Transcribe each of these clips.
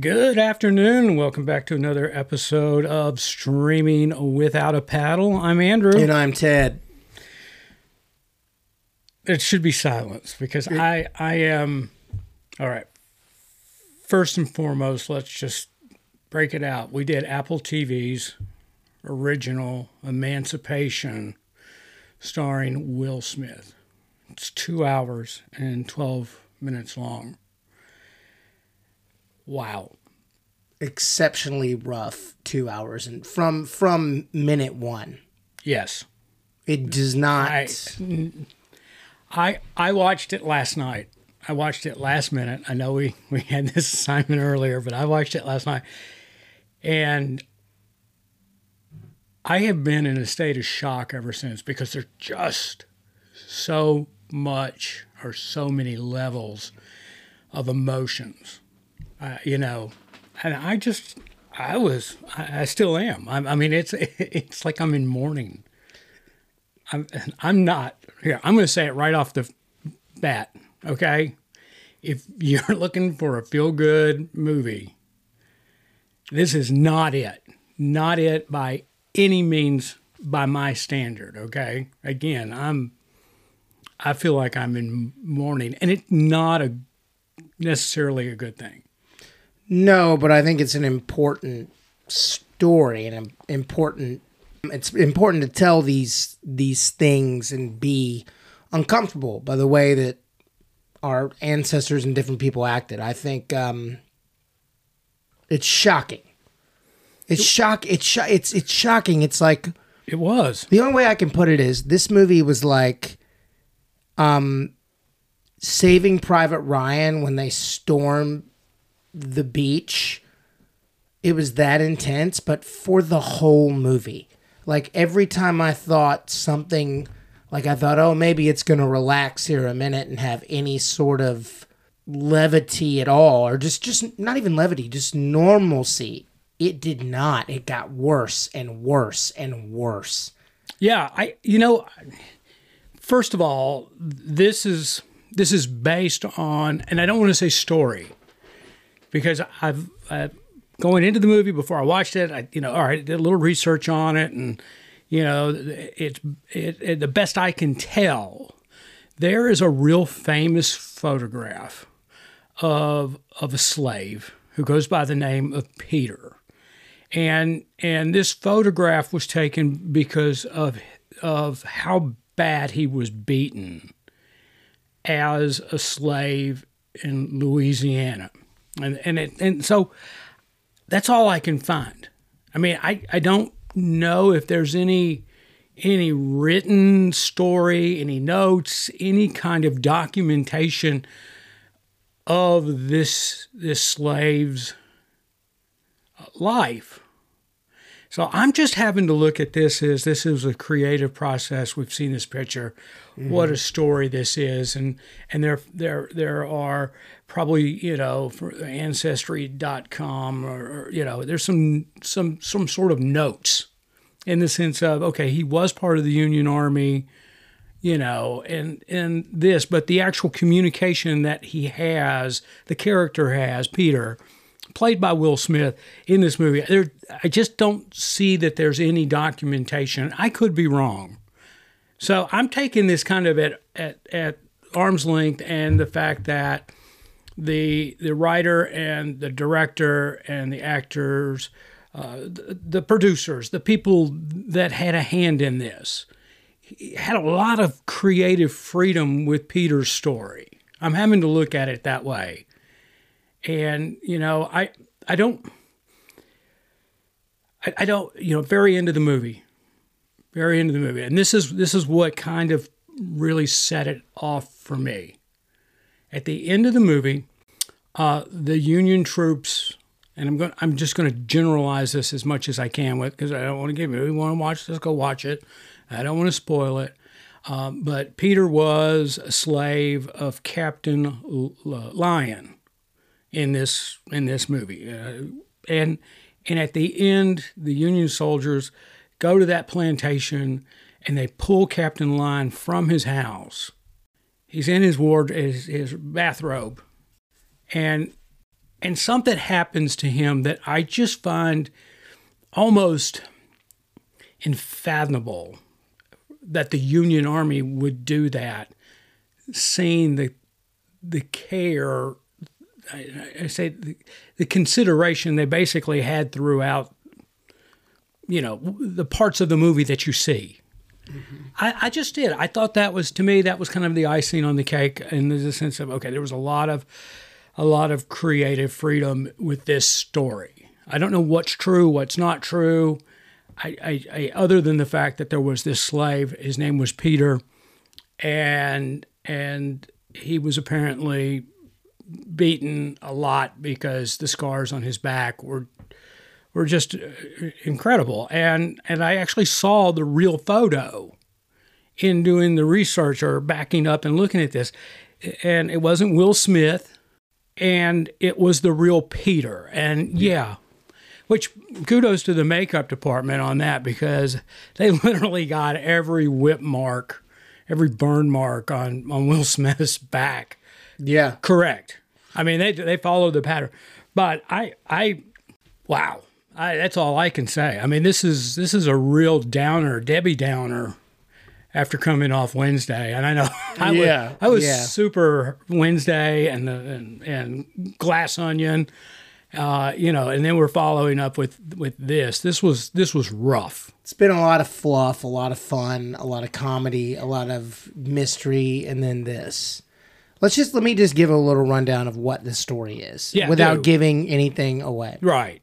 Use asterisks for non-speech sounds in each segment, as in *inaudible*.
Good afternoon. Welcome back to another episode of Streaming Without a Paddle. I'm Andrew. And I'm Ted. It should be silence because I I am all right. First and foremost, let's just break it out. We did Apple TV's original Emancipation starring Will Smith. It's 2 hours and 12 minutes long. Wow. Exceptionally rough two hours and from from minute one. Yes. It does not I I I watched it last night. I watched it last minute. I know we we had this *laughs* assignment earlier, but I watched it last night, and I have been in a state of shock ever since because there's just so much or so many levels of emotions, uh, you know, and I just I was I, I still am. I, I mean, it's *laughs* it's like I'm in mourning. I'm I'm not here. I'm going to say it right off the bat. Okay, if *laughs* you're looking for a feel good movie, this is not it. Not it by any means by my standard. Okay, again, I'm I feel like I'm in mourning, and it's not a necessarily a good thing. No, but I think it's an important story and important it's important to tell these these things and be uncomfortable by the way that our ancestors and different people acted. I think um, it's shocking. It's shock. It's sho- it's it's shocking. It's like It was. the only way I can put it is this movie was like, um, Saving Private Ryan when they storm the beach. It was that intense, but for the whole movie, like every time I thought something, like I thought, oh, maybe it's gonna relax here a minute and have any sort of levity at all, or just just not even levity, just normalcy. It did not. It got worse and worse and worse. Yeah, I you know first of all, this is this is based on and I don't want to say story because I've uh, going into the movie before I watched it, I you know, all right, did a little research on it and you know, it's it, it, the best I can tell. There is a real famous photograph of of a slave who goes by the name of Peter and and this photograph was taken because of of how bad he was beaten as a slave in Louisiana, and and it, and so that's all I can find. I mean, I I don't know if there's any any written story, any notes, any kind of documentation of this this slave's life. So I'm just having to look at this as this is a creative process. We've seen this picture, what mm-hmm. a story this is, and and there there there are probably you know for ancestry.com or, or you know there's some some some sort of notes in the sense of okay he was part of the Union Army, you know, and and this, but the actual communication that he has, the character has, Peter played by Will Smith in this movie. There, I just don't see that there's any documentation. I could be wrong. So I'm taking this kind of at, at, at arm's length and the fact that the the writer and the director and the actors, uh, the, the producers, the people that had a hand in this, had a lot of creative freedom with Peter's story. I'm having to look at it that way. And you know i i don't I, I don't you know very end of the movie very end of the movie. And this is this is what kind of really set it off for me. At the end of the movie uh, the union troops and i'm going i'm just going to generalize this as much as i can with because i don't want to give you want to watch this go watch it. I don't want to spoil it. Um, but peter was a slave of captain L- Lyon in this in this movie, uh, and and at the end, the Union soldiers go to that plantation and they pull Captain Lyon from his house. He's in his ward his, his bathrobe, and and something happens to him that I just find almost unfathomable that the Union Army would do that, seeing the the care, I, I say the, the consideration they basically had throughout, you know, the parts of the movie that you see. Mm-hmm. I, I just did. I thought that was to me that was kind of the icing on the cake, in the sense of okay, there was a lot of a lot of creative freedom with this story. I don't know what's true, what's not true. I, I, I other than the fact that there was this slave, his name was Peter, and and he was apparently beaten a lot because the scars on his back were were just uh, incredible. And and I actually saw the real photo in doing the research or backing up and looking at this. And it wasn't Will Smith and it was the real Peter. And yeah, which kudos to the makeup department on that because they *laughs* literally got every whip mark, every burn mark on, on Will Smith's back Yeah. correct. I mean, they they follow the pattern. But I I wow. I, that's all I can say. I mean, this is this is a real downer, Debbie Downer, after coming off Wednesday. And I know *laughs* I Yeah, was, I was yeah. super Wednesday and the and, and Glass Onion, uh, you know, and then we're following up with with this. This was this was rough. It's been a lot of fluff, a lot of fun, a lot of comedy, a lot of mystery, and then this. Let's just let me just give a little rundown of what the story is Yeah, without giving anything away. Right.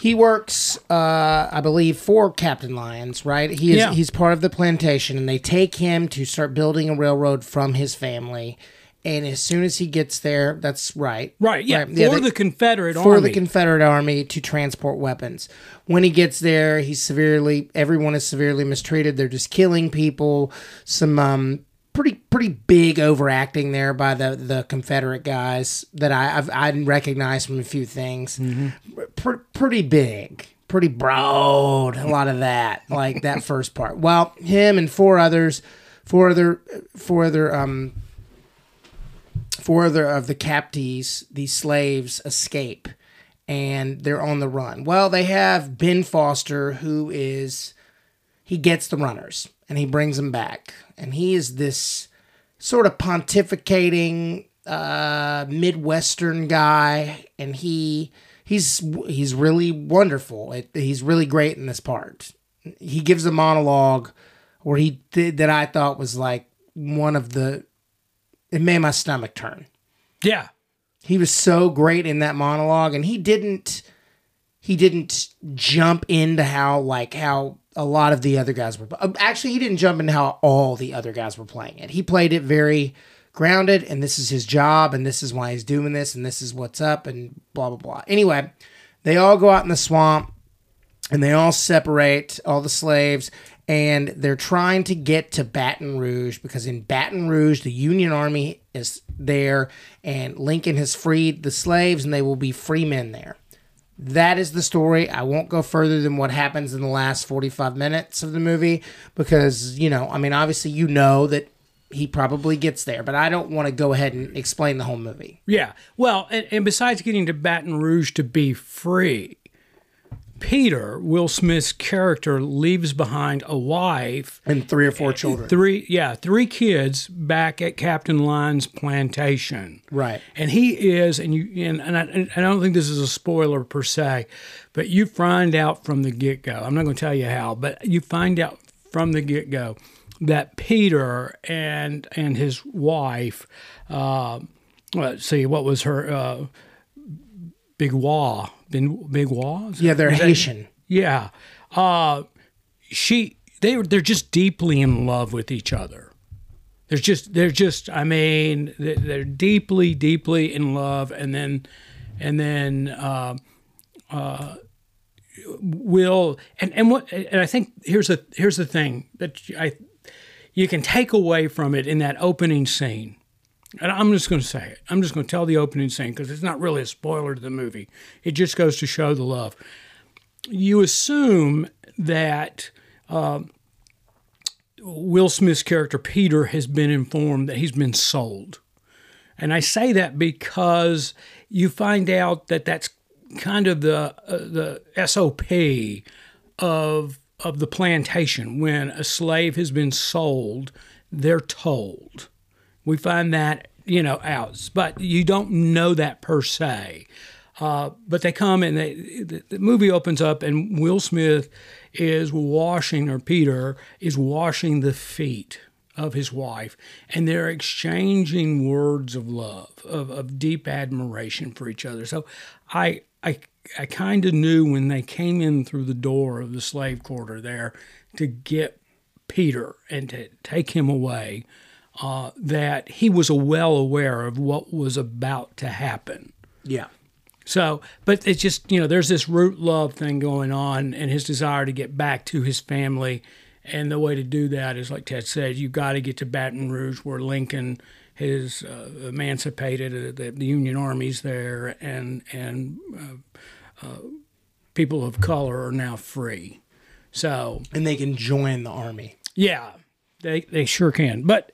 He works, uh, I believe, for Captain Lyons, right? He is Yeah. he's part of the plantation, and they take him to start building a railroad from his family. And as soon as he gets there, that's right, Right. Yeah. Right, yeah, for they- the Confederate for Army. For the Confederate Army to transport weapons. When he gets there, he's severely everyone is severely mistreated. They're just killing people. Some um, pretty pretty big overacting there by the the Confederate guys that I I've, I recognize from a few things. Pr- pretty big. Pretty broad, a lot of that, like that *laughs* first part. Well, him and four others, four other, four other um, four other of the captives, these slaves, escape and they're on the run. Well, they have Ben Foster, who is, he gets the runners and he brings them back. And he is this sort of pontificating uh, Midwestern guy. And he, he's, he's really wonderful. It, he's really great in this part. He gives a monologue where he did that I thought was like one of the, it made my stomach turn. yeah. He was so great in that monologue, and he didn't he didn't jump into how like how a lot of the other guys were. uh, Actually, he didn't jump into how all the other guys were playing it. He played it very grounded, and this is his job, and this is why he's doing this, and this is what's up, and blah blah blah. Anyway, they all go out in the swamp and they all separate all the slaves and they're trying to get to Baton Rouge because in Baton Rouge the Union Army is there and Lincoln has freed the slaves and they will be free men there. That is the story. I won't go further than what happens in the last 45 minutes of the movie because, you know, I mean obviously you know that he probably gets there, but I don't want to go ahead and explain the whole movie. Yeah. Well, and, and besides getting to Baton Rouge to be free, Peter, Will Smith's character, leaves behind a wife, And three or four children. three, yeah, three kids back at Captain Lyon's plantation. Right. And he is, and you, and, and I, and I don't think this is a spoiler per se, but you find out from the get go. I'm not going to tell you how, but you find out from the get go that Peter and and his wife, uh, let's see, what was her, uh, Bingwa, Big, Bingwa? Is Yeah, they're is that- Haitian. yeah. Uh, she they they're just deeply in love with each other. They're just they're just I mean they're, they're deeply deeply in love and then and then uh, uh, will and and what and I think here's the here's the thing that I you can take away from it in that opening scene. And I'm just going to say it. I'm just going to tell the opening scene because it's not really a spoiler to the movie. It just goes to show the love you assume that uh, Will Smith's character Peter has been informed that he's been sold, And I say that because you find out that that's kind of the uh, the SOP of of the plantation when a slave has been sold, they're told. We find that you know out, but you don't know that per se. Uh, but they come and they, the, the movie opens up and Will Smith is washing or Peter is washing the feet of his wife and they're exchanging words of love of, of deep admiration for each other so i i i kind of knew when they came in through the door of the slave quarter there to get peter and to take him away uh, that he was well aware of what was about to happen Yeah. so, but it's just, you know, there's this root love thing going on and his desire to get back to his family. And the way to do that is, like Ted said, you got to get to Baton Rouge where Lincoln has uh, emancipated uh, the, the Union armies there and, and uh, uh, people of color are now free. So, And they can join the army. yeah, they they sure can. But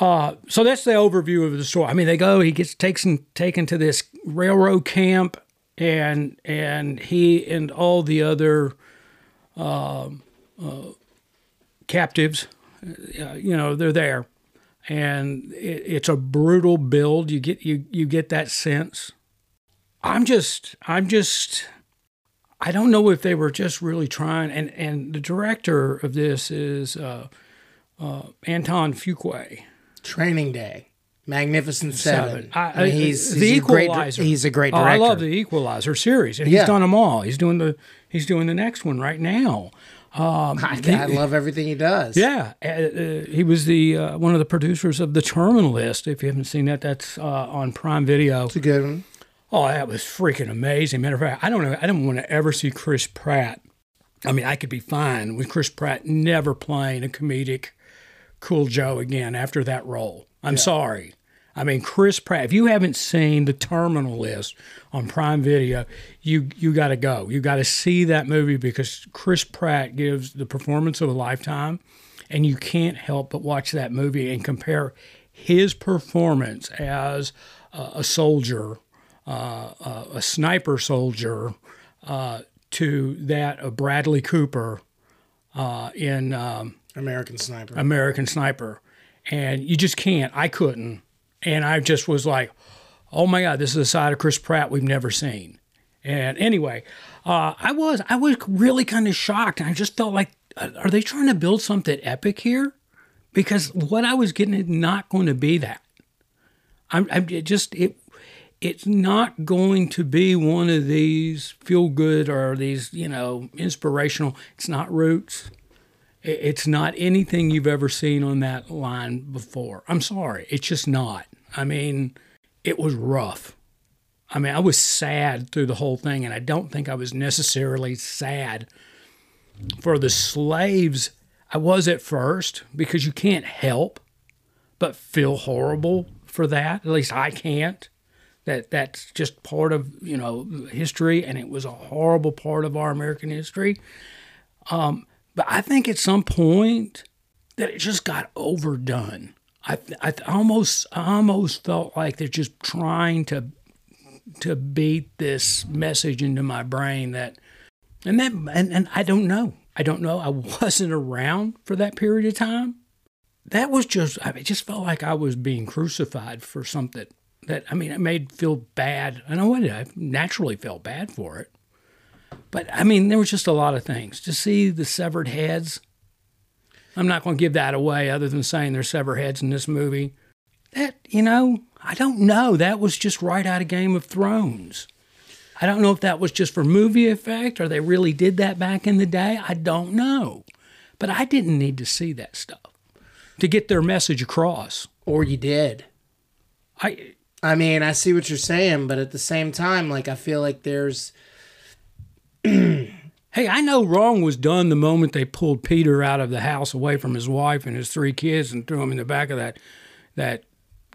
uh, so that's the overview of the story. I mean, they go. He gets taken taken to this railroad camp, and and he and all the other um, uh, captives, uh, you know, they're there, and it, it's a brutal build. You get you you get that sense. I'm just I'm just I don't know if they were just really trying. And and the director of this is uh, uh, Antoine Fuqua. Training Day. Magnificent Seven. I- I mean, he's, the he's a great, Equalizer. he's a great Oh, director. I love the Equalizer series, and Yeah. he's done them all. He's doing the he's doing the next one right now. Um, I, the- I love everything he does. yeah, uh, uh, he was the uh, one of the producers of the Terminal List. If you haven't seen that, that's uh, on Prime Video. It's a good one. Oh, that was freaking amazing. Matter of fact, I don't know. I don't want to ever see Chris Pratt. I mean, I could be fine with Chris Pratt never playing a comedic Cool Joe again after that role. I'm sorry. I mean, Chris Pratt. If you haven't seen The Terminal List on Prime Video, you you got to go. You got to see that movie because Chris Pratt gives the performance of a lifetime, and you can't help but watch that movie and compare his performance as uh, a soldier uh, uh, a sniper soldier uh, to that of Bradley Cooper uh, in um, American Sniper. American Sniper. And you just can't. I couldn't. And I just was like, oh my God, this is a side of Chris Pratt we've never seen. And anyway, uh, I was I was really kind of shocked. I just felt like, uh, are they trying to build something epic here? Because what I was getting is not going to be that. I'm, I'm it just it it's not going to be one of these feel good or these you know inspirational. It's not Roots. It- It's not anything you've ever seen on that line before. I'm sorry, it's just not. I mean, it was rough. I mean, I was sad through the whole thing, and I don't think I was necessarily sad for the slaves. I was at first because you can't help but feel horrible for that. At least I can't. That that's just part of you know history, and it was a horrible part of our American history. Um, but I think at some point that it just got overdone. I, I almost I almost felt like they're just trying to to beat this message into my brain that and that and, and I don't know. I don't know. I *laughs* wasn't around for that period of time. That was just I mean, it just felt like I was being crucified for something that I mean it made feel bad. I know what I naturally felt bad for it. But I mean there was just a lot of things. To see the severed heads. I'm not going to give that away other than saying there's severed heads in this movie. That, you know, I don't know. That was just right out of Game of Thrones. I don't know if that was just for movie effect or they really did that back in the day. I don't know. But I didn't need to see that stuff to get their message across. Or you did. I I mean, I see what you're saying, but at the same time, like I feel like there's *clears throat* Hey, I know wrong was done the moment they pulled Peter out of the house away from his wife and his three kids and threw him in the back of that that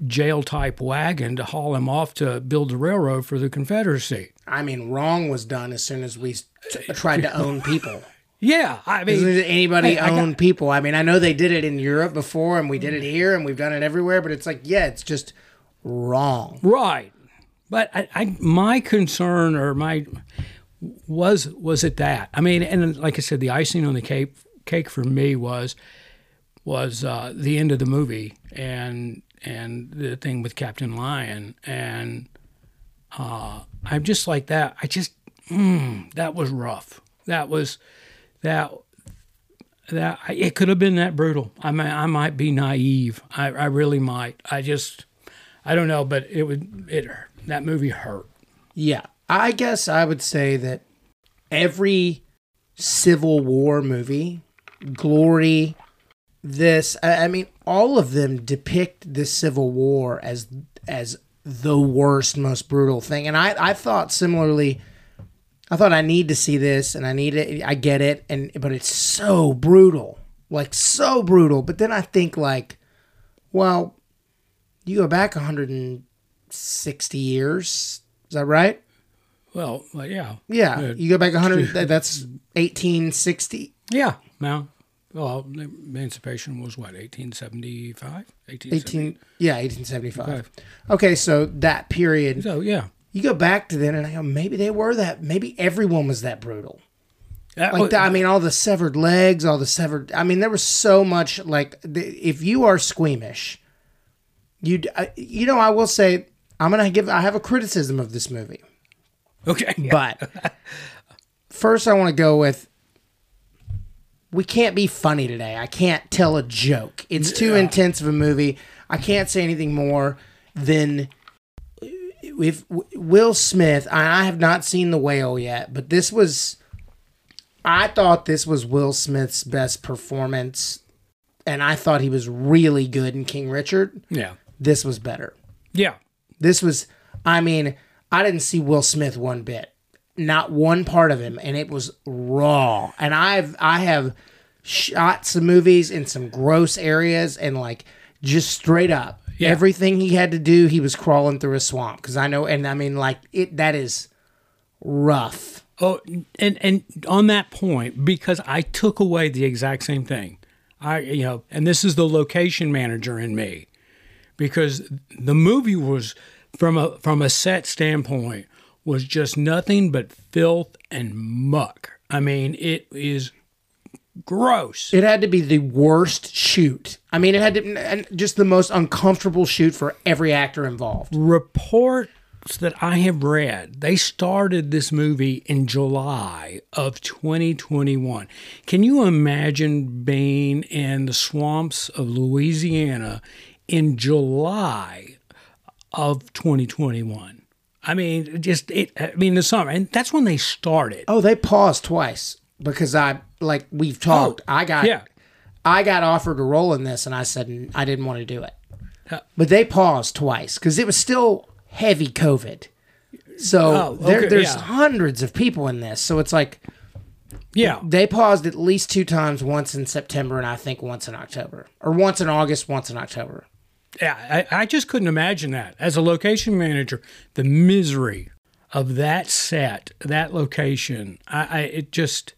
jail type wagon to haul him off to build the railroad for the Confederacy. I mean, wrong was done as soon as we s- uh, tried to own people. *laughs* Yeah, I mean, anybody Hey, I got- own people? I mean, I know they did it in Europe before, and we did it here, and we've done it everywhere. But it's like, yeah, it's just wrong. Right. But I, I my concern or my was was it that I mean, and like I said, the icing on the cake cake for me was was uh, the end of the movie and and the thing with Captain Lyon and uh, I'm just like that. I just mm, that was rough. That was that that it could have been that brutal. I might I might be naive. I, I really might. I just I don't know, but it would it that movie hurt. Yeah. I guess I would say that every Civil War movie, Glory, this, I mean, all of them depict the Civil War as as the worst, most brutal thing. And I, I thought similarly. I thought I need to see this, and I need it. I get it, and but it's so brutal, like so brutal. But then I think like, well, you go back 160 years. Is that right? Well, yeah, Yeah, you go back 100. *laughs* that's 1860, yeah. Now, well, emancipation was what 1875, 18. Yeah, 1875. Okay, so that period, So yeah, you go back to then, and I go, maybe they were that. Maybe everyone was that brutal. That Like was- that, I mean, all the severed legs, all the severed. I mean, there was so much. Like, the, if you are squeamish, you you know, I will say, I'm gonna give. I have a criticism of this movie. Okay, But *laughs* first, I want to go with we can't be funny today. I can't tell a joke. It's too intense of a movie. I can't say anything more than if Will Smith. I I have not seen The Whale yet, but this was. I thought this was Will Smith's best performance, and I thought he was really good in King Richard. yeah, This was better. yeah. This was, I mean, I didn't see Will Smith one bit, not one part of him, and it was raw. And I've I have shot some movies in some gross areas, and like just straight up, Yeah. everything he had to do, he was crawling through a swamp. Because I know, and I mean, like it that is rough. Oh, and and on that point, because I took away the exact same thing. I you know, and this is the location manager in me, because the movie was from a from a set standpoint was just nothing but filth and muck. I mean, it is gross. It had to be the worst shoot. I mean, it had to and just the most uncomfortable shoot for every actor involved. reports that I have read, they started this movie in July of 2021. Can you imagine being in the swamps of Louisiana in July of 2021? I mean, just it. I mean, the summer, and that's when they started. Oh, they paused twice because I like we've talked. I got Oh, yeah. I got offered a role in this, and I said I didn't want to do it. Uh, But they paused twice because it was still heavy COVID. So Oh, there, there's yeah. hundreds of people in this. So it's like Yeah, they paused at least two times. Once in September, and I think once in October, or once in August, once in October. Yeah, I, I just couldn't imagine that. As a location manager, the misery of that set, that location, I, I it just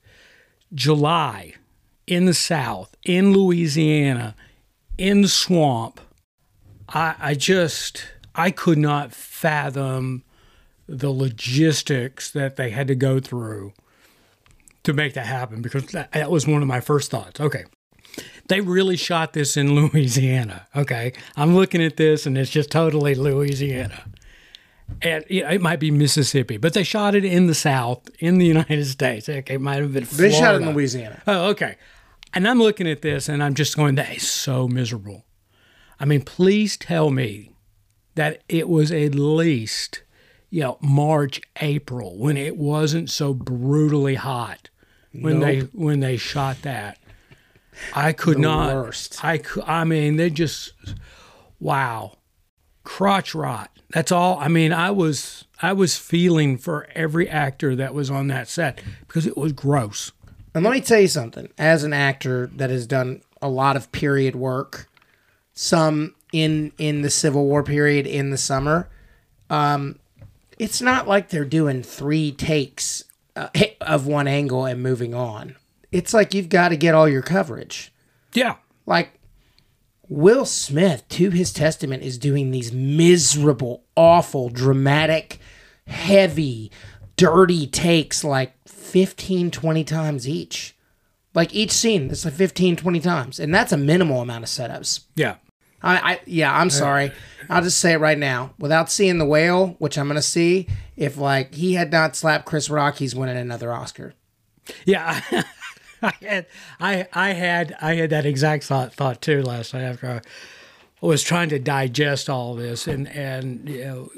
July in the South, in Louisiana, in the swamp. I, I just I could not fathom the logistics that they had to go through to make that happen because that, that was one of my first thoughts. Okay, they really shot this in *laughs* Louisiana. Okay, I'm looking at this and it's just totally Louisiana. And you know, it might be Mississippi, but they shot it in the South, in the *laughs* United States. Okay, it might have been. They shot it in Louisiana. Oh, okay. And I'm looking at this and I'm just going, that is so miserable. I mean, please tell me that it was at least, you know, March, April when it wasn't so brutally hot when they when they shot that. I could The not. worst. I I mean, they just wow, crotch rot. That's all. I mean, I was I was feeling for every actor that was on that set because it was gross. And let me tell you something. As an actor that has done a lot of period work, some in in the Civil War period in the summer, um, it's not like they're doing three takes uh, *laughs* of one angle and moving on. It's like you've got to get all your coverage. Yeah. Like Will Smith, to his testament, is doing these miserable, awful, dramatic, heavy, dirty takes like 15, 20 times each. Like each scene, it's like 15, 20 times. And that's a minimal amount of setups. Yeah. I, I yeah, I'm sorry. I'll just say it right now. Without seeing the whale, which I'm gonna see, if like he had not slapped Chris Rock, he's winning another Oscar. Yeah. *laughs* *laughs* I had I I had I had that exact thought thought too last night after I was trying to digest all this and and you know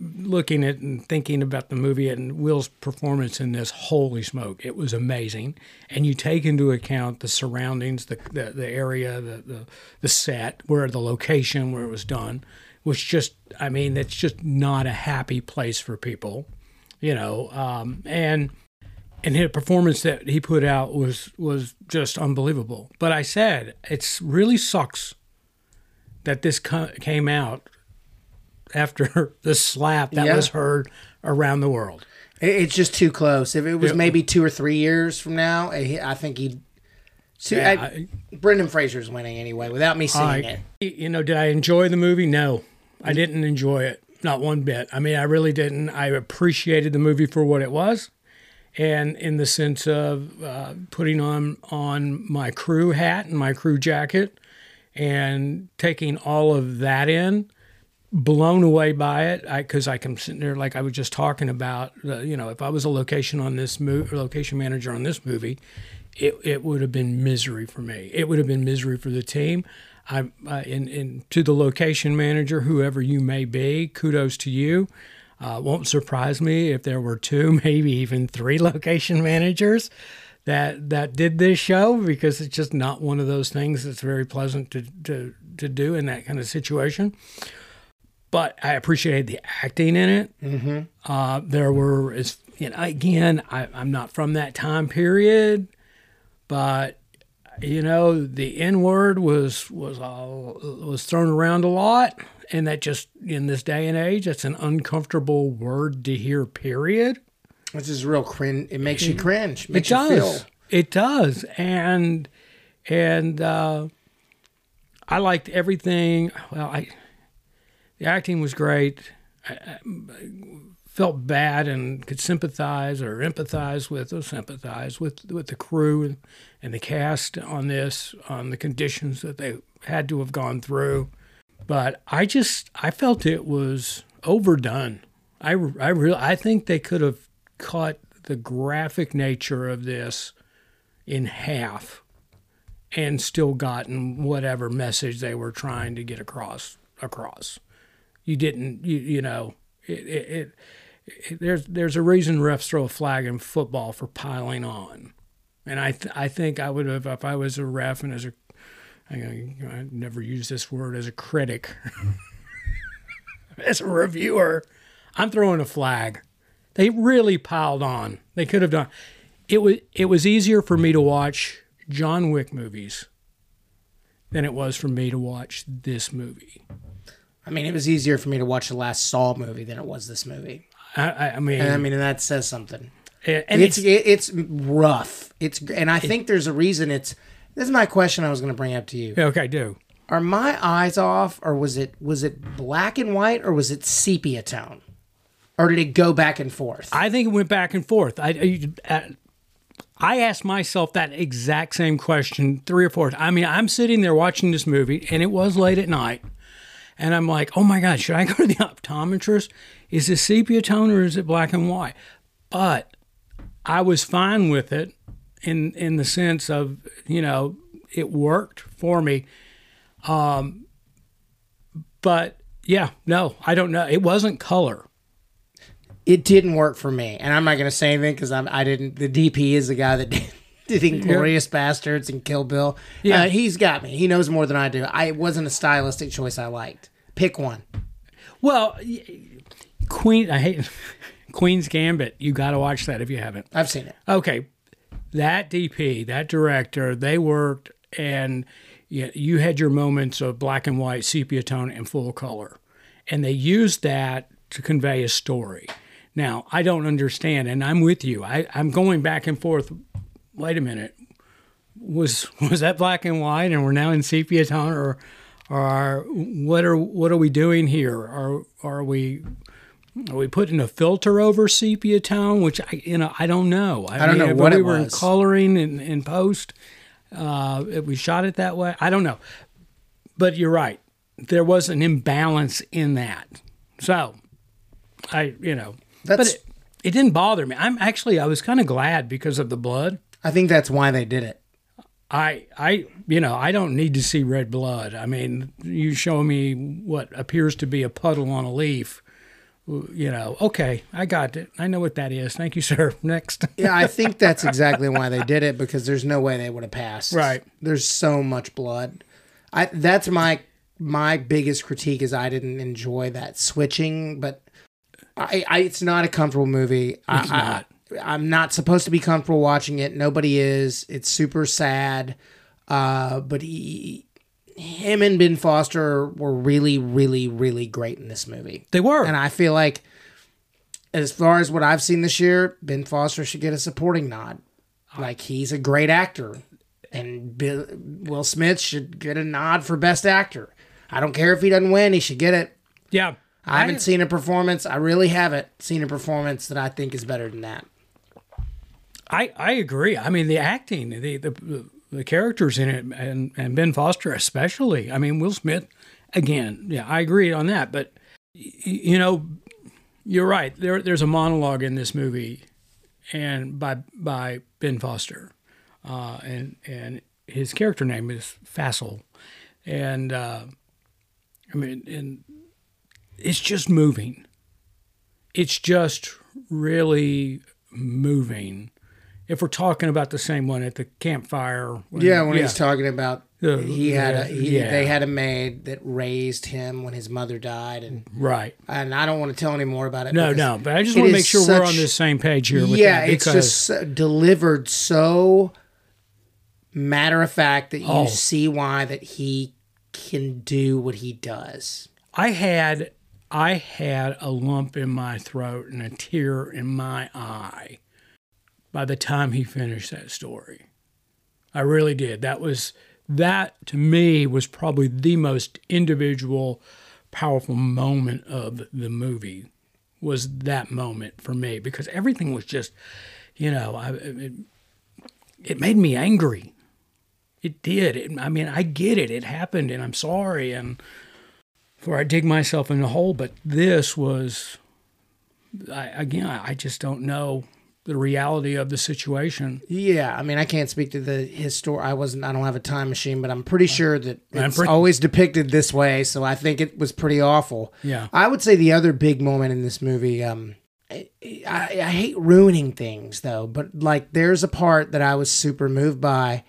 looking at and thinking about the movie and Will's performance in this, holy smoke, it was amazing. And you take into account the surroundings, the the, the area, the, the the set, where the location where it was done, was just I mean, it's just not a happy place for people, you know. Um, and and his performance that he put out was was just unbelievable. But I said it really sucks that this co- came out after *laughs* the slap that Yeah. was heard around the world. It's just too close. If it was Yeah. maybe two or three years from now, eh, I I think he'd. See, Yeah, I, I- Brendan Fraser's winning anyway, without me seeing I, it. you know, did I enjoy the movie? No, I mm. didn't enjoy it. Not one bit. I mean, I really didn't. I appreciated the movie for what it was, and in the sense of uh, putting on on my crew hat and my crew jacket, and taking all of that in. Blown away by it, because I, can sitting there like I was just talking about. Uh, you know, if I was a location on this movie, location manager on this movie, it, it would have been misery for me. It would have been misery for the team. I, uh, and to the location manager, whoever you may be, kudos to you. Uh, won't surprise me if there were two, *laughs* maybe even three location managers that that did this show because it's just not one of those things that's very pleasant to to, to do in that kind of situation. But I appreciated the acting in it. Mm-hmm. Uh, there were, as you know, again, I, I'm not from that time period but you know the N word was was all was thrown around a lot, and that just in this day and age, that's an uncomfortable word to hear. Period. Which is real cringe. It makes you cringe. It Makes you does. It does, and and uh, I liked everything. Well, I the acting was great. I, I felt bad and could sympathize or empathize with or sympathize with with the crew and, and the cast on this on the conditions that they had to have gone through. But I just I felt it was overdone. I I really I think they could have cut the graphic nature of this in half and still gotten whatever message they were trying to get across across. You didn't you you know it, it, it, it there's there's a reason refs throw a flag in football for piling on, and I th- I think I would have if I was a ref and as a I, I never use this word as a critic *laughs* as a reviewer, I'm throwing a flag. They really piled on. They could have done. It was it was easier for me to watch John Wick movies than it was for me to watch this movie. I mean, it was easier for me to watch the last Saw movie than it was this movie. I, I, mean, And I mean, and that says something. And, it's it's, it's rough. It's and I think there's a reason. It's this is my question. I was going to bring up to you. okay. Do Are my eyes off, or was it was it black and white, or was it sepia tone, or did it go back and forth? I think it went back and forth. I, I, I asked myself that exact same question three or four. I mean, I'm sitting there watching this movie, and it was late at night, and I'm like, "Oh my God, should I go to the *laughs* optometrist? Is it sepia tone or is it black and white?" But I was fine with it in in the sense of you know it worked for me. Um, but yeah, no, I don't know. It wasn't color. it didn't work for me, and I'm not going to say anything because I'm I didn't. The DP is the guy that *laughs* did, did Inglourious Basterds and Kill Bill. Yeah. uh, he's got me. He knows more than I do. I it wasn't a stylistic choice I liked. Pick one. Well, Queen, I hate *laughs* Queen's Gambit. You got to watch that if you haven't. I've seen it. Okay, that DP, that director, they worked, and you, you had your moments of black and white, sepia tone, and full color, and they used that to convey a story. Now, I don't understand, and I'm with you. I, I'm going back and forth. Wait a minute. was *laughs* was that black and white, and we're now in sepia tone, or or are, what are what are we doing here? Are are we are we putting a filter over sepia tone? Which I you know I don't know. I don't know what we were was. coloring in, in post. Uh, if we shot it that way. I don't know, but you're right. There was an imbalance in that. So, I you know, but That's- it, it didn't bother me. I'm actually I was kind of glad because of the blood. I think that's why they did it. I, I, you know, I don't need to see red blood. I mean, you show me what appears to be a puddle on a leaf. You know, okay, I got it. I know what that is. Thank you, *laughs* sir. Next. Yeah, I think that's *laughs* exactly why they did it because there's no way they would have passed. Right. There's so much blood. I that's my my biggest critique is I didn't enjoy that switching, but I, I it's not a comfortable movie. I, It's not. I, I'm not supposed to be comfortable watching it. Nobody is. It's super sad. Uh, but he, him and Ben Foster were really, really, really great in this movie. They were. And I feel like, as far as what I've seen this year, Ben Foster should get a supporting nod. Like he's a great actor, and Bill, Will Smith should get a nod for best actor. I don't care if he doesn't win; he should get it. yeah. I haven't seen a performance. I really haven't seen a performance that I think is better than that. I, I agree. I mean, the acting, the, the, the characters in it, and, and Ben Foster especially. I mean, Will Smith, again, yeah, I agree on that. But, you know, you're right. There, there's a monologue in this movie and by by Ben Foster, uh, and and his character name is Fassel, and uh, I mean, and it's just moving. It's just really moving. If we're talking about the same one at the campfire, when- Yeah, when he's talking about Uh, he had a he, yeah. they had a maid that raised him when his mother died, and right. and I don't want to tell any more about it. No, no, but I just want to make sure we're on the same page here. With yeah, it's just delivered so matter of fact that you Oh. see why that he can do what he does. I had I had a lump in my throat and a tear in my eye by the time he finished that story. I really did. That was that to me was probably the most individual powerful moment of the movie was that moment for me because everything was just you know I, it, it made me angry it did it, i mean i get it it happened and i'm sorry and for I dig myself in a hole. But this was, I, again, I just don't know the reality of the situation. Yeah, I mean, I can't speak to the histor. I wasn't. I don't have a time machine, but I'm pretty sure that it's pretty- always depicted this way. So I think it was pretty awful. Yeah. I would say the other big moment in this movie. Um, I, I, I hate ruining things though, but like there's a part that I was super moved by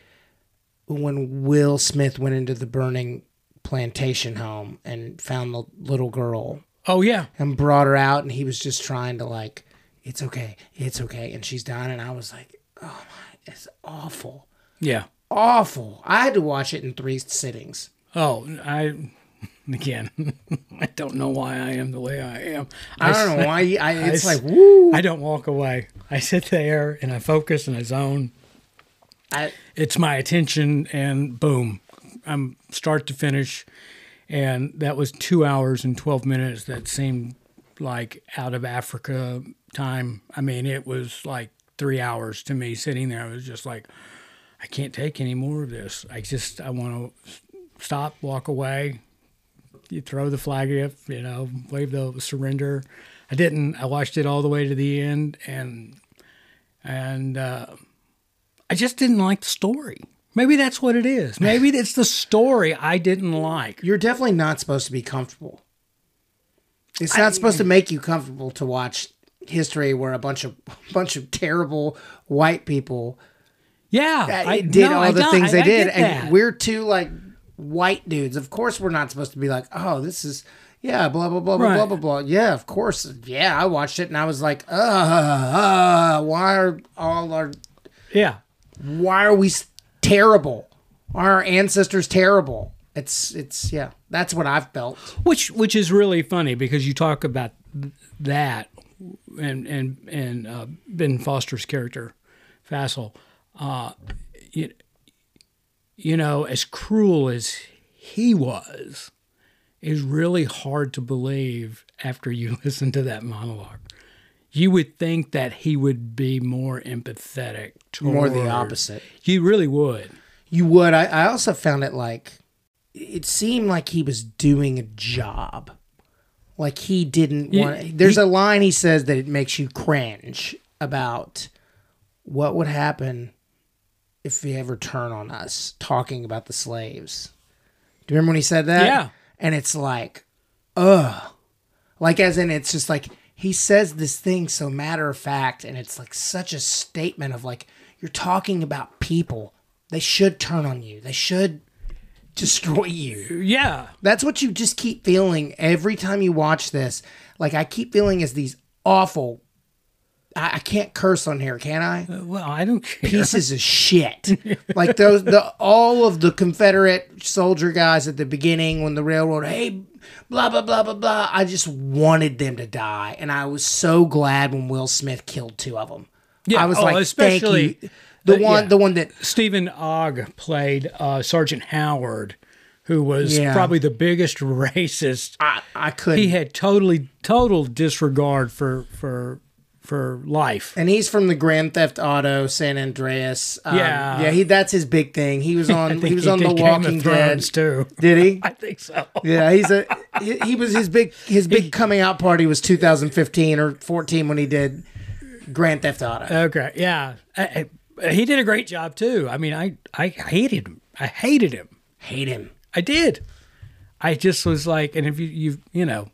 when Will Smith went into the burning plantation home and found the little girl Oh yeah, and brought her out and he was just trying to like it's okay it's okay and she's dying and i was like oh my it's awful yeah. awful i had to watch it in three sittings Oh, I *laughs* again, *laughs* I don't know why I am the way I am. i don't know why I, it's *laughs* I- like woo I don't walk away. I sit there and I focus and I zone. I, It's my attention and boom, I'm start to finish. And that was two hours and 12 minutes that seemed like out of Africa time. I mean, it was like three hours to me sitting there. I was just like, I can't take any more of this. I just, I want to stop, walk away. You throw the flag up, you know, wave the surrender. I didn't. I watched it all the way to the end, and and uh, I just didn't like the story. Maybe that's what it is. Maybe *laughs* it's the story I didn't like. you're definitely not supposed to be comfortable it's not supposed to make you comfortable to watch history where a bunch of *laughs* bunch of terrible white people Yeah, I did no, all I the things I- they did, and we're two like white dudes. Of course, we're not supposed to be like, oh, this is yeah, blah blah blah blah Right. blah blah blah. Yeah, of course, yeah. I watched it and I was like, uh, uh why are all our yeah. why are we terrible? Are our ancestors terrible? It's it's yeah, that's what I've felt. which which is really funny because you talk about that and and and uh, Ben Foster's character, Fassel. Uh, you, you know, as cruel as he was, is really hard to believe after you *laughs* listen to that monologue. You would think that he would be more empathetic. Toward, More the opposite. You really would. You would. I, I also found it like it seemed like he was doing a job. Like he didn't want. There's he- a line he says that it makes you cringe about what would happen if they ever turn on us, talking about the slaves. Do you remember when he said that? Yeah. And it's like, ugh. Like as in, it's just like he says this thing so matter of fact, and it's like such a statement of like you're talking about people. They should turn on you. They should destroy you. Yeah. That's what you just keep feeling every time you watch this. Like I keep feeling as these awful. I, I can't curse on here, can I? Uh, well, I don't care. Pieces of shit. *laughs* Like those, the all of the Confederate soldier guys at the beginning when the railroad, hey, blah blah blah blah blah. I just wanted them to die, and I was so glad when Will Smith killed two of them. Yeah, I was oh, like, especially- thank you. The uh, one, yeah. the one that Steven Ogg played uh, Sergeant Howard, who was Yeah. probably the biggest *laughs* racist. I, I couldn't. He had totally total disregard for for for life. And he's from the Grand Theft Auto San Andreas. Um, Yeah. yeah. He that's his big thing. He was *laughs* on. He was on The Walking Dead. Too. Did he? *laughs* I think so. Yeah, he's a. He, he was his big his big coming out party was 2015 or 14 when he did Grand Theft Auto. Okay, yeah, I, I- he did a great job too. I mean, I I hated him. I hated him. Hate him. I did. I just was like, and if you you you know,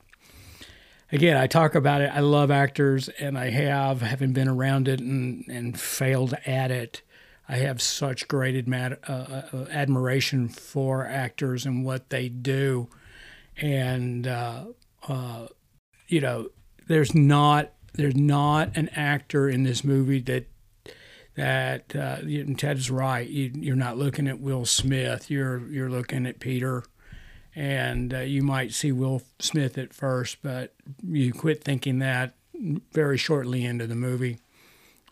again, I talk about it. I love actors, and I have, having been around it and and failed at it. I have such great adma- uh, uh, admiration for actors and what they do, and uh, uh, you know, there's not there's not an actor in this movie that that uh, Ted's right. You, you're not looking at Will Smith. You're you're looking at Peter, and uh, you might see Will Smith at first, but you quit thinking that very shortly into the movie,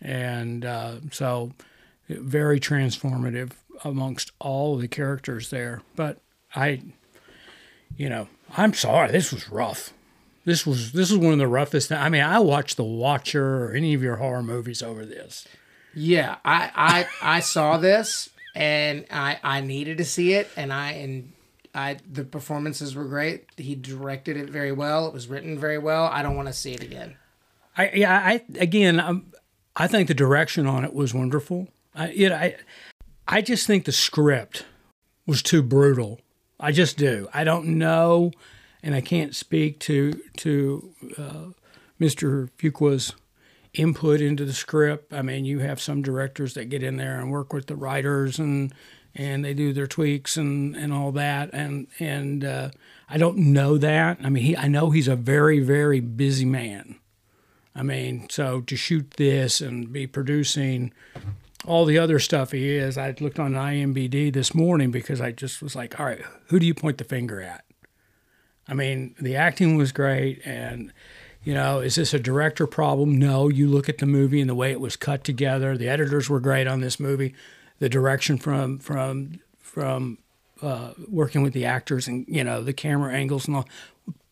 and uh, so very transformative amongst all the characters there. But I, you know, I'm sorry. This was rough. This was this is one of the roughest. I mean, I watched The Watcher or any of your horror movies over this. Yeah, I I I saw this and I I needed to see it and I and I the performances were great. He directed it very well. It was written very well. I don't want to see it again. I yeah, I again, um, I think the direction on it was wonderful. I you know, I I just think the script was too brutal. I just do. I don't know, and I can't speak to to uh, Mr. Fuqua's input into the script. I mean, you have some directors that get in there and work with the writers and and they do their tweaks and, and all that. And and uh, I don't know that. I mean, he I know he's a very very busy man. I mean, so to shoot this and be producing all the other stuff he is, I looked on IMBD this morning because I just was like, all right, who do you point the finger at? I mean, the acting was great, and you know, is this a director problem? No. You look at the movie and the way it was cut together. The editors were great on this movie. The direction from from from uh, working with the actors and you know the camera angles and all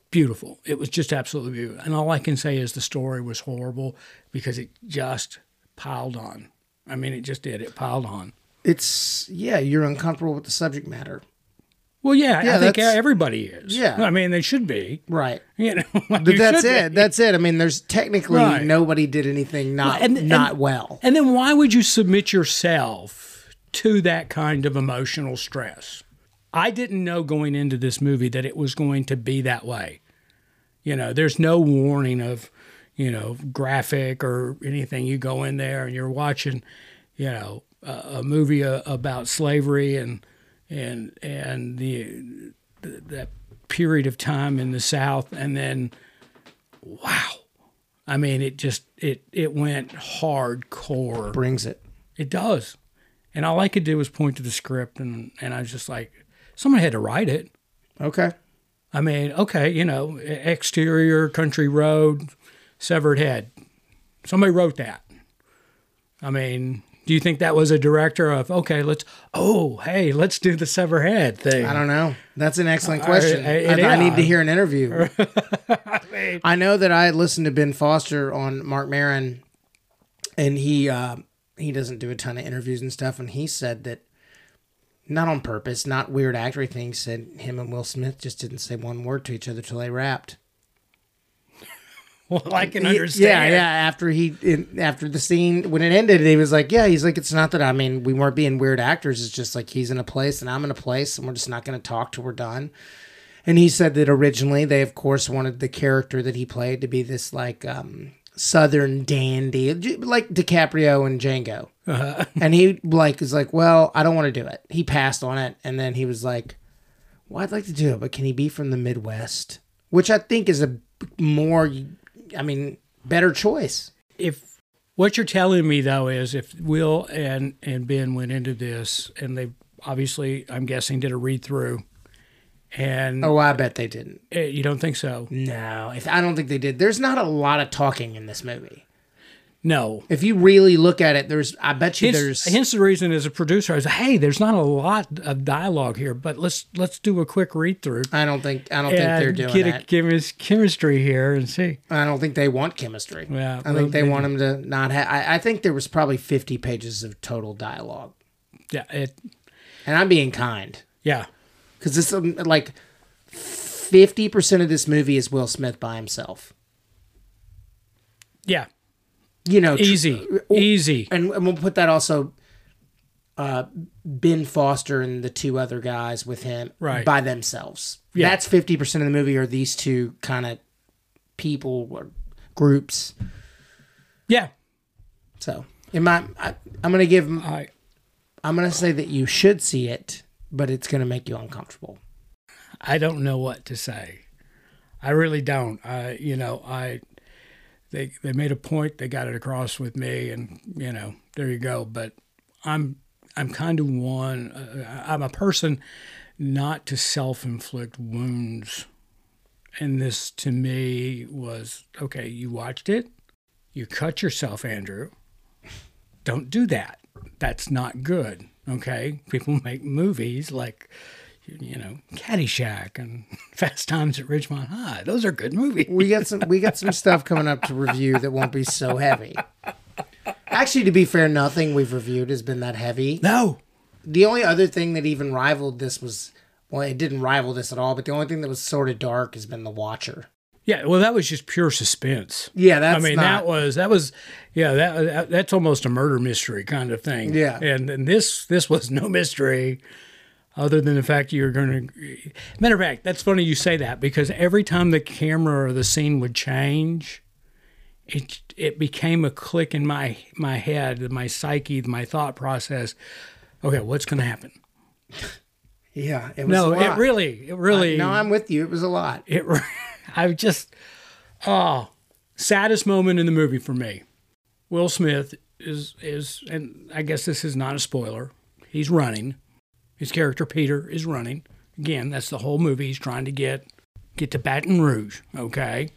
beautiful. It was just absolutely beautiful. And all I can say is the story was horrible because it just piled on. I mean, it just did. It piled on. It's yeah, you're uncomfortable with the subject matter. Well, yeah, Yeah, I think everybody is. Yeah. I mean, they should be. Right. *laughs* You know, like But you that's it. be. That's it. I mean, there's technically Right. nobody did anything not and- and- not well. And then why would you submit yourself to that kind of emotional stress? I didn't know going into this movie that it was going to be that way. You know, there's no warning of, you know, graphic or anything. You go in there and you're watching, you know, a, a movie uh, about slavery and and and the, the that period of time in the South, and then, wow, I mean, it just it it went hardcore. Brings it. It does. And all I could do was point to the script and, and I was just like, someone had to write it. Okay. I mean, okay, you know, exterior, country road, severed head. Somebody wrote that. I mean, Do you think that was a director of okay, let's oh hey, let's do the sever head thing? I don't know. That's an excellent question. Uh, I, it I need to hear an interview. *laughs* mean- I know that I listened to Ben Foster on Marc Maron, and he uh, he doesn't do a ton of interviews and stuff, and he said that not on purpose, not weird actory things. Said him and Will Smith just didn't say one word to each other till they rapped. Well, I can understand. Yeah, yeah. After he, in, after the scene when it ended, he was like, "Yeah." He's like, "It's not that I mean we weren't being weird actors. It's just like he's in a place and I'm in a place, and we're just not going to talk till we're done." And he said that originally they, of course, wanted the character that he played to be this like um, Southern dandy, like DiCaprio and Django. And he like is like, "Well, I don't want to do it." He passed on it, and then he was like, "Well, I'd like to do it, but can he be from the Midwest?" Which I think is a more, I mean, better choice. if what you're telling me though is if Will and and Ben went into this and they obviously I'm guessing did a read through and Oh, I bet they didn't. uh, you don't think so? No, if, I don't think they did. There's not a lot of talking in this movie. No. If you really look at it, there's. I bet you Hence, there's. hence the reason as a producer I was hey there's not a lot of dialogue here but let's let's do a quick read through I don't think. I don't think they're doing get that. a chemis- chemistry here and see. I don't think they want chemistry. Yeah, I well, think they they- want them to not have. I, I think there was probably 50 pages of total dialogue, Yeah, it and I'm being kind yeah. because this um, like 50 percent of this movie is Will Smith by himself. Yeah, You know, tr- easy, easy. and, and we'll put that also uh Ben Foster and the two other guys with him Right. by themselves. Yeah. That's 50% of the movie are these two kind of people or groups. Yeah, So, in my I, I'm going to give I I'm going to say that you should see it, but it's going to make you uncomfortable. I don't know what to say. I really don't. I you know I they they made a point. They got it across with me, and you know there you go. But I'm I'm kind of one. Uh, I'm a person not to self-inflict wounds, and this to me was okay. You watched it. You cut yourself, Andrew. Don't do that. That's not good. Okay, people *laughs* make movies like you know, Caddyshack and *laughs* Fast Times at Ridgemont High. Those are good movies. We got some we got some stuff coming up to review that won't be so heavy. Actually, to be fair, nothing we've reviewed has been that heavy. No. The only other thing that even rivaled this was well, it didn't rival this at all, but the only thing that was sort of dark has been The Watcher. Yeah, well, that was just pure suspense. Yeah, that's I mean, not, that was that was, yeah, that, that that's almost a murder mystery kind of thing. Yeah. and and this this was no mystery, other than the fact you're going to. Matter of fact, that's funny you say that because every time the camera or the scene would change, it it became a click in my my head, my psyche, my thought process. Okay, what's going to happen? *laughs* yeah, it was No, it really, it really. No, I'm with you. It was a lot. it *laughs* I just oh saddest moment in the movie for me. Will Smith is is and I guess this is not a spoiler. He's running. His character Peter is running. Again, that's the whole movie. He's trying to get get to Baton Rouge, okay?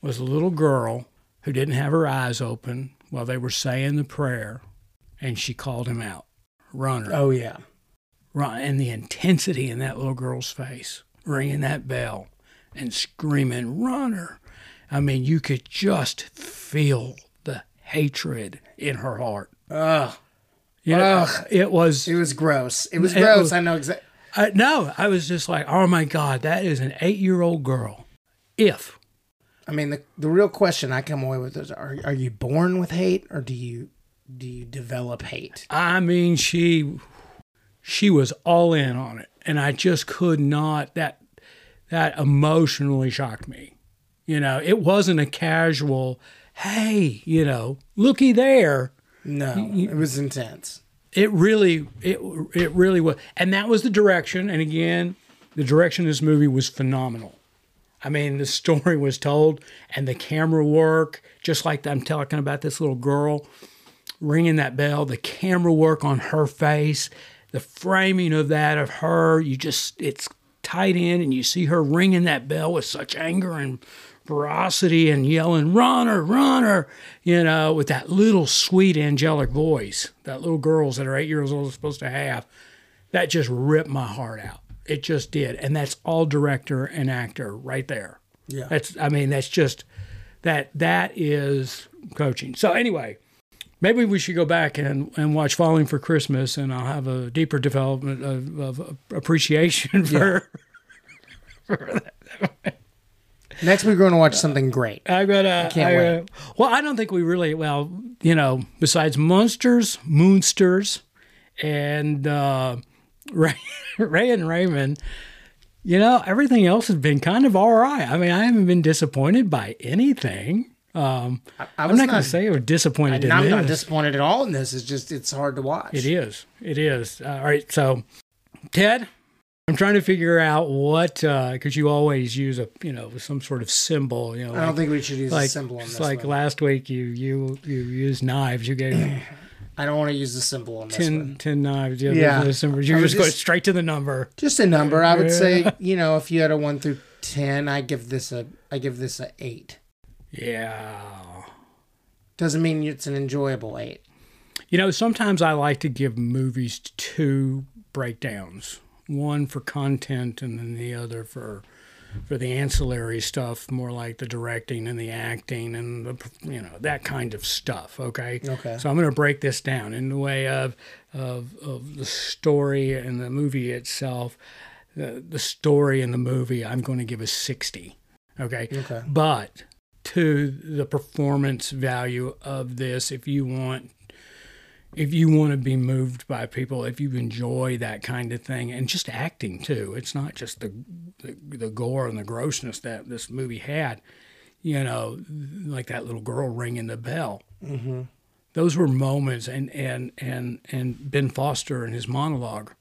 Was a little girl who didn't have her eyes open while they were saying the prayer and she called him out. Runner Oh yeah, run and the intensity in that little girl's face, ringing that bell and screaming, "Runner!" I mean, you could just feel the hatred in her heart. Ugh. Ugh. Uh, it was it was gross. It was It gross. was- I know exactly. I, no. I was just like, "Oh my God, that is an eight-year-old girl." If I mean, the the real question I come away with is: Are are you born with hate, or do you do you develop hate? I mean, she she was all in on it, and I just could not. That that emotionally shocked me. You know, it wasn't a casual, "Hey, you know, looky there." No, it was intense. It really, it it really was, and that was the direction. And again, the direction of this movie was phenomenal. I mean, the *laughs* story was told, and the camera work, just like I'm talking about this little girl ringing that bell, the camera work on her face, the framing of that of her, you just it's tight in, and you see her ringing that bell with such anger and ferocity and yelling, runner, runner, you know, with that little sweet angelic voice that little girls that are eight years old are supposed to have. That just ripped my heart out. It just did. And that's all director and actor right there. Yeah. That's I mean, that's just that that is coaching. So anyway, maybe we should go back and, and watch Falling for Christmas and I'll have a deeper development of, of appreciation *laughs* for, for that. Next, week we're going to watch something great. I gotta. can't I, wait. uh, well, I don't think we really. Well, you know, besides Monsters, Moonsters, and uh, *laughs* Ray, Ray and Raymond, you know, everything else has been kind of all right. I mean, I haven't been disappointed by anything. Um, I I'm was not going to say I was disappointed in I'm this. not disappointed at all in this. It's just it's hard to watch. It is. It is. Uh, all right. So, Ted, I'm trying to figure out what uh, because you always use a you know some sort of symbol. You know, I don't like- think we should use a like symbol on it's this. like one. last week you you you used knives. You gave *clears throat* I don't want to use the symbol on this 10, one. 10 knives. Yeah, Yeah. those numbers. You was just go just- straight to the number. Just a number. I would say, you know, if you had a one through ten, I give this a I give this a eight. Yeah. Doesn't mean it's an enjoyable eight. You know, sometimes I like to give movies two breakdowns. One for content and then the other for for the ancillary stuff, more like the directing and the acting and the you know, that kind of stuff, okay? Okay. So I'm going to break this down in the way of of of the story and the movie itself. The the story and the movie I'm going to give a 60. Okay? Okay. but to the performance value of this if you want if you want to be moved by people if you enjoy that kind of thing and just acting too it's not just the the, the gore and the grossness that this movie had you know like that little girl ringing the bell. Mm-hmm. those were moments and and and and ben foster and his monologue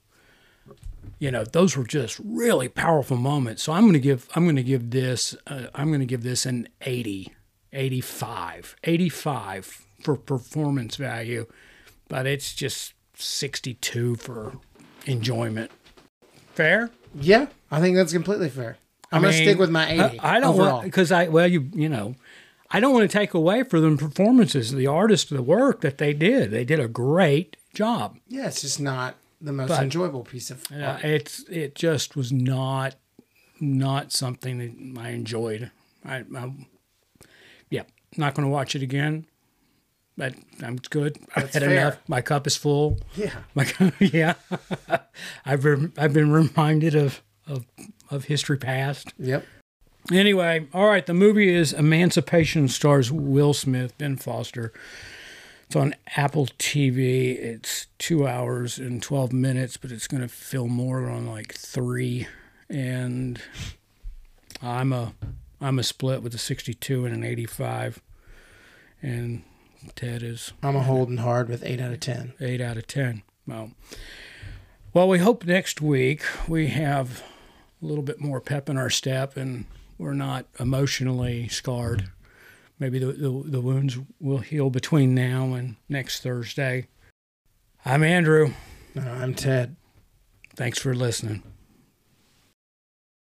you know those were just really powerful moments. So i'm going to give i'm going to give this uh, i'm going to give this an 80 85 85 for performance value but it's just 62 for enjoyment fair Yeah, I think that's completely fair. I'm gonna stick with my eighty. I, I don't overall. want because I well you you know I don't want to take away from the performances, the artists, the work that they did. They did a great job. Yeah, it's just not the most But- enjoyable piece of Uh, it's it just was not not something that I enjoyed. I, I yeah, not going to watch it again. But I'm good. I've had fair. enough. My cup is full. Yeah. *laughs* My cup, yeah. *laughs* I've been I've been reminded of of of history past. Yep. Anyway, all right. The movie is Emancipation. Stars Will Smith, Ben Foster. It's on Apple TV. It's two hours and twelve minutes, but it's going to feel more on like three. And I'm a I'm a split with a sixty-two and an eighty-five. And Ted is I'm a holding hard with eight out of ten. eight out of ten. Well, well, we hope next week we have a little bit more pep in our step and we're not emotionally scarred. Maybe the, the, the wounds will heal between now and next Thursday. I'm Andrew. Uh, I'm Ted. Thanks for listening.